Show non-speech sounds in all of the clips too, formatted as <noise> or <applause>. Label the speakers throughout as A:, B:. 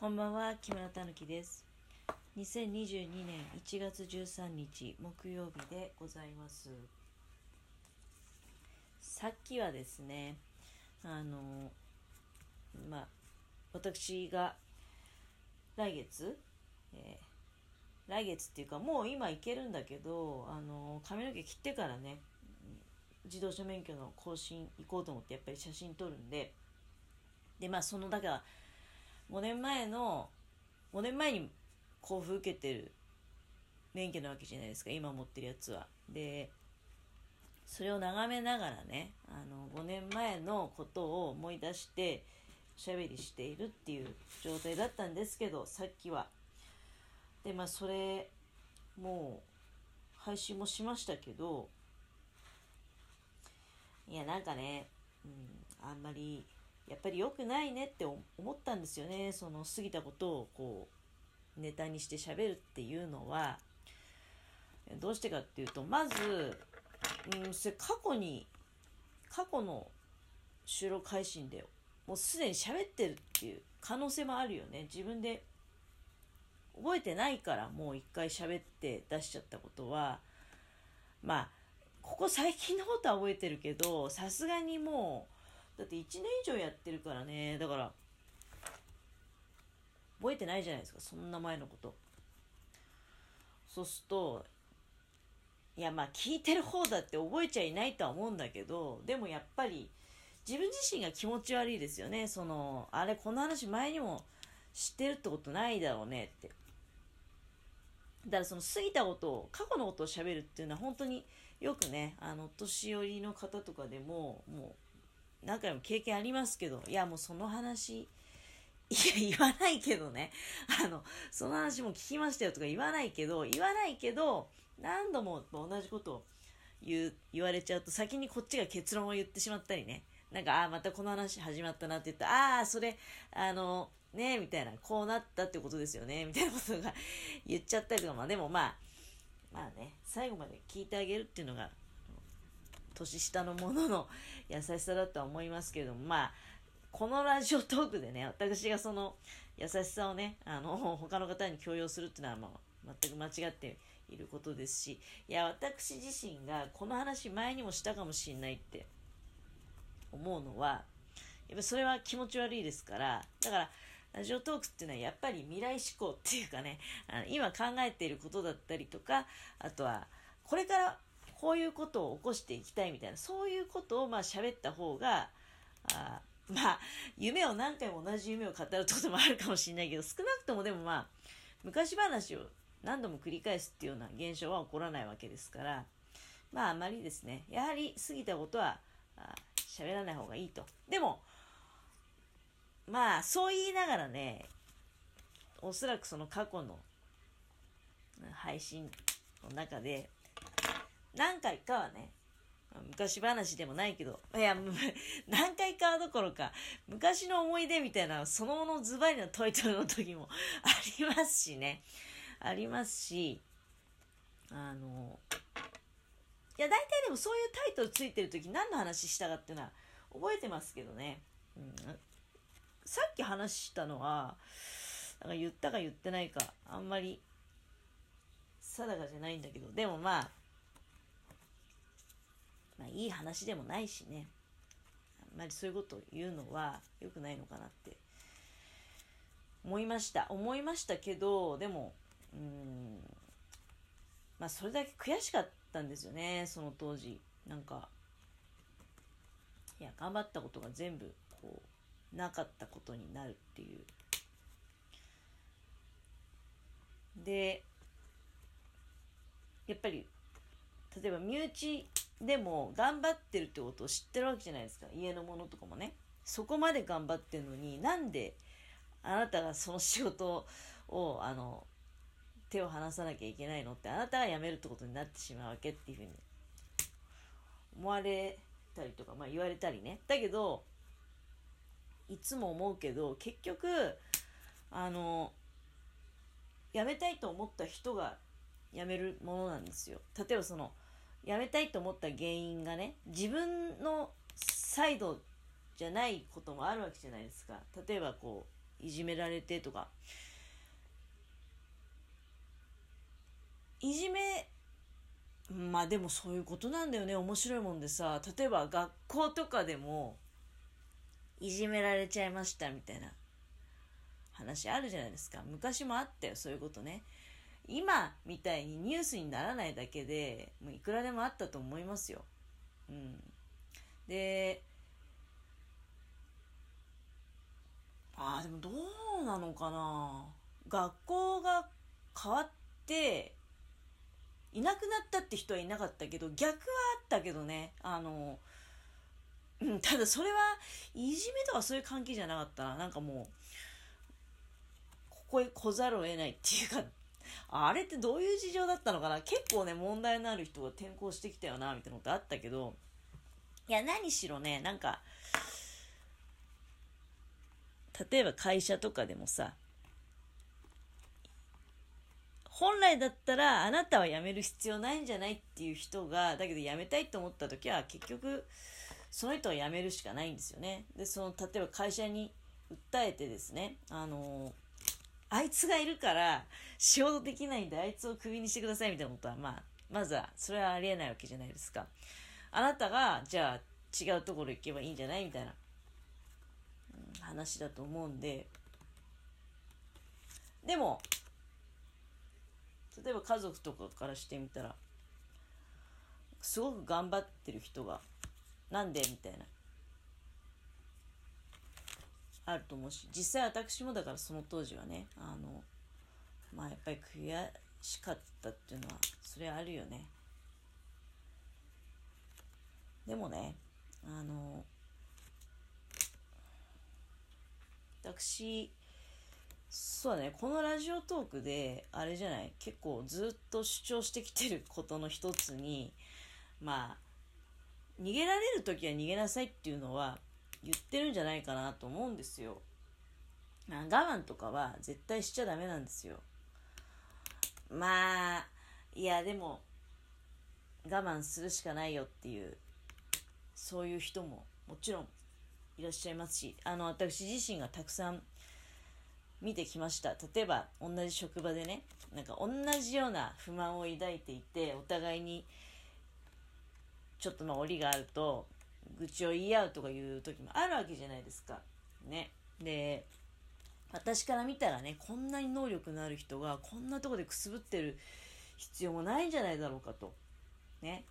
A: こんばんは、木村たぬきです。2022年1月13日木曜日でございます。さっきはですね、あの、まあ、私が来月、えー来月っていうかもう今行けるんだけど、あの、髪の毛切ってからね、自動車免許の更新行こうと思ってやっぱり写真撮るんで、で、まあその、だから、5年前の5年前に交付受けてる免許なわけじゃないですか今持ってるやつは。でそれを眺めながらねあの5年前のことを思い出しておしゃべりしているっていう状態だったんですけどさっきは。でまあそれもう配信もしましたけどいやなんかね、うん、あんまりやっぱり良くないねって思ったんですよね。その過ぎたことをこうネタにして喋るっていうのは。どうしてかっていうとまず、うん、それ過去に過去の収録配信でもうすでに喋ってるっていう可能性もあるよね。自分で覚えてないからもう一回喋って出しちゃったことは。まあここ最近のことは覚えてるけどさすがにもうだって1年以上やってるからね。だから覚えてないじゃないですか。そんな前のこと。そうするといやまあ聞いてる方だって覚えちゃいないとは思うんだけどでもやっぱり自分自身が気持ち悪いですよね。そのあれこの話前にも知ってるってことないだろうねって。だからその過ぎたことを過去のことを喋るっていうのは本当によくねあの年寄りの方とかでももう何回も経験ありますけどいやもうその話いや言わないけどね。あのその話も聞きましたよとか言わないけど言わないけど何度も同じことを言言われちゃうと先にこっちが結論を言ってしまったりね。なんかああまたこの話始まったなって言ったらああそれあのねえみたいなこうなったってことですよねみたいなことが <laughs> 言っちゃったりとかまあでもまあまあね最後まで聞いてあげるっていうのが年下の者の優しさだとは思いますけれどもまあこのラジオトークでね私がその優しさをねあの <laughs> 他の方に強要するっていうのは、まあ、全く間違っていることですしいや私自身がこの話前にもしたかもしれないって思うのはやっぱそれは気持ち悪いですからだからラジオトークっていうのはやっぱり未来志向っていうかねあの今考えていることだったりとかあとはこれからこういうことを起こしていきたいみたいなそういうことをまあ喋った方があまあ夢を何回も同じ夢を語るってこともあるかもしれないけど少なくともでもまあ昔話を何度も繰り返すっていうような現象は起こらないわけですからまああまりですねやはり過ぎたことはあ喋らない方がいいと。でもまあそう言いながらねおそらくその過去の配信の中で何回かはね昔話でもないけどいや <laughs> 何回かどころか昔の思い出みたいなそのものズバリのトイトルの時も <laughs> ありますしね。ありますしあのいや大体でもそういうタイトルついてる時何の話したかっていうのは覚えてますけどね、うん、さっき話したのはなんか言ったか言ってないかあんまり定かじゃないんだけどでもまあまあいい話でもないしね。あんまりそういうことを言うのは良くないのかなって。思いました。思いましたけどでもうんまあそれだけ悔しかったんですよね。その当時。なんかいや頑張ったことが全部こうなかったことになるっていう。でやっぱり例えば身内でも頑張ってるってことを知ってるわけじゃないですか。家のものとかもね。そこまで頑張ってるのになんであなたがその仕事をあの手を離さなきゃいけないのってあなたが辞めるってことになってしまうわけっていうふうに。思われたりとか、まあ、言われたりね。だけどいつも思うけど結局あの辞めたいと思った人が辞めるものなんですよ。例えばその辞めたいと思った原因がね自分のサイドじゃないこともあるわけじゃないですか。例えばこういじめられてとか。いじめまあでもそういうことなんだよね。面白いもんでさ例えば学校とかでもいじめられちゃいましたみたいな話あるじゃないですか。昔もあったよそういうことね。今みたいにニュースにならないだけでもういくらでもあったと思いますよ。うん。でああでもどうなのかな。学校が変わっていなくなったって人はいなかったけど逆はあったけどね。あのうん、ただそれはいじめとかそういう関係じゃなかったななんかもうここへ来ざるを得ないっていうかあれってどういう事情だったのかな？結構ね問題のある人が転校してきたよなみたいなことあったけどいや何しろねなんか例えば会社とかでもさ本来だったらあなたは辞める必要ないんじゃないっていう人がだけど辞めたいと思った時は結局その人は辞めるしかないんですよね。でその例えば会社に訴えてですねあのあいつがいるから仕事できないんであいつをクビにしてくださいみたいなことはまあまずはそれはありえないわけじゃないですか。あなたがじゃあ違うところ行けばいいんじゃないみたいな、うん、話だと思うんで。でも例えば家族とかからしてみたらすごく頑張ってる人がなんでみたいな。あると思うし実際私もだからその当時はねあのまあやっぱり悔しかったっていうのはそれあるよね。でもねあの私そうだねこのラジオトークであれじゃない結構ずっと主張してきてることの一つにまあ逃げられる時は逃げなさいっていうのは言ってるんじゃないかなと思うんですよ。我慢とかは絶対しちゃダメなんですよ。まあいやでも我慢するしかないよっていうそういう人ももちろんいらっしゃいますしあの私自身がたくさん見てきました例えば同じ職場でねなんか同じような不満を抱いていてお互いにちょっとまあ折があると愚痴を言い合うとかいう時もあるわけじゃないですか。ね。で私から見たらねこんなに能力のある人がこんなとこでくすぶってる必要もないんじゃないだろうかと。ね、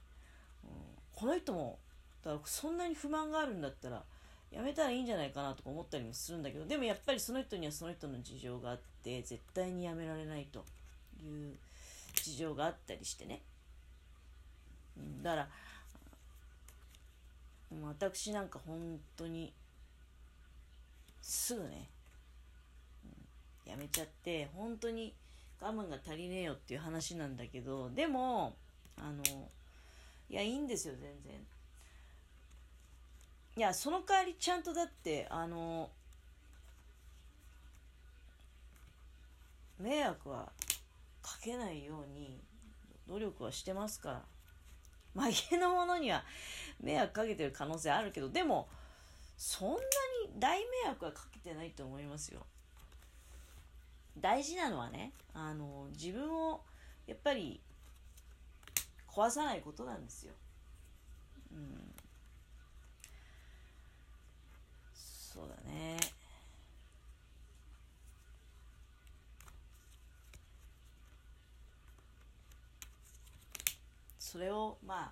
A: うん、この人もだからそんなに不満があるんだったらやめたらいいんじゃないかなとか思ったりもするんだけどでもやっぱりその人にはその人の事情があって絶対にやめられないという事情があったりしてね、うん、だから私なんか本当にすぐね、うん、やめちゃって本当に我慢が足りねえよっていう話なんだけどでもあのいやいいんですよ全然。いやその代わりちゃんとだってあの迷惑はかけないように努力はしてますから。まあ家のには迷惑かけてる可能性あるけどでもそんなに大迷惑はかけてないと思いますよ。大事なのはねあの自分をやっぱり壊さないことなんですよ。うん。そうだね。それをまあ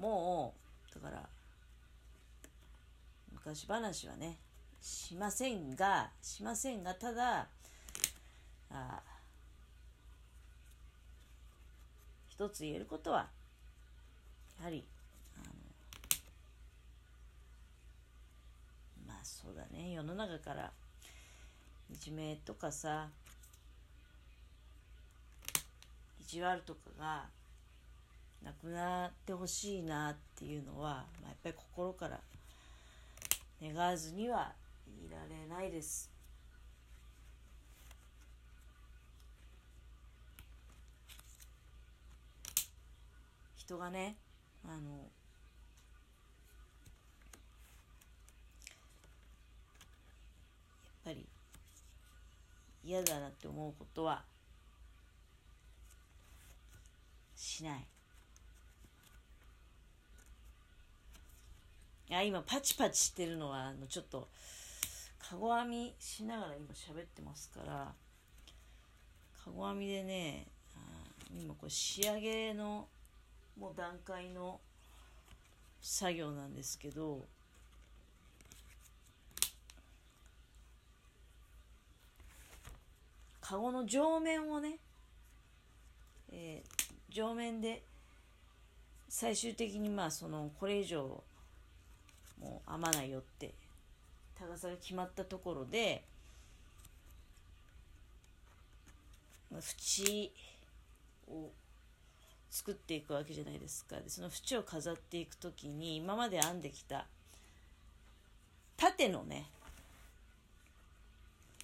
A: もうだから昔話はねしませんがしませんがただあ一つ言えることはやはりまあそうだね世の中からいじめとかさ意地悪とかがなくなってほしいなっていうのは、まあ、やっぱり心から願わずにはいられないです。人がねあの嫌だなって思うことはしない。いや今パチパチしてるのはあのちょっとかご編みしながら今喋ってますからかご編みでね今これ仕上げのもう段階の作業なんですけどカゴの上面をね、えー、上面で最終的にまあそのこれ以上もう編まないよって高さが決まったところで縁を作っていくわけじゃないですか。でその縁を飾っていく時に今まで編んできた縦のね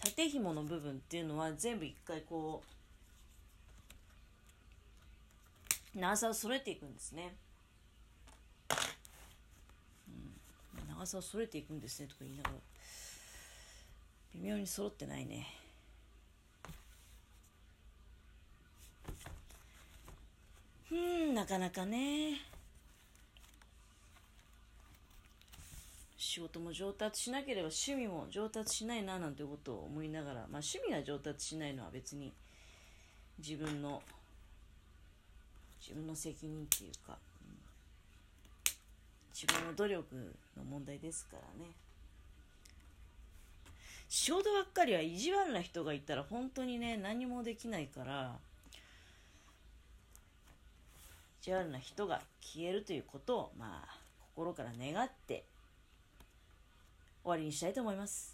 A: 縦紐の部分っていうのは全部一回こう長さを揃えていくんですね、うん、長さを揃えていくんですねとか言いながら。微妙に揃ってないね。うんなかなかね。仕事も上達しなければ趣味も上達しないななんてことを思いながら、まあ、趣味が上達しないのは別に自分の自分の責任っていうか、うん、自分の努力の問題ですからね仕事ばっかりは意地悪な人がいたら本当にね何もできないから意地悪な人が消えるということをまあ心から願って終わりにしたいと思います。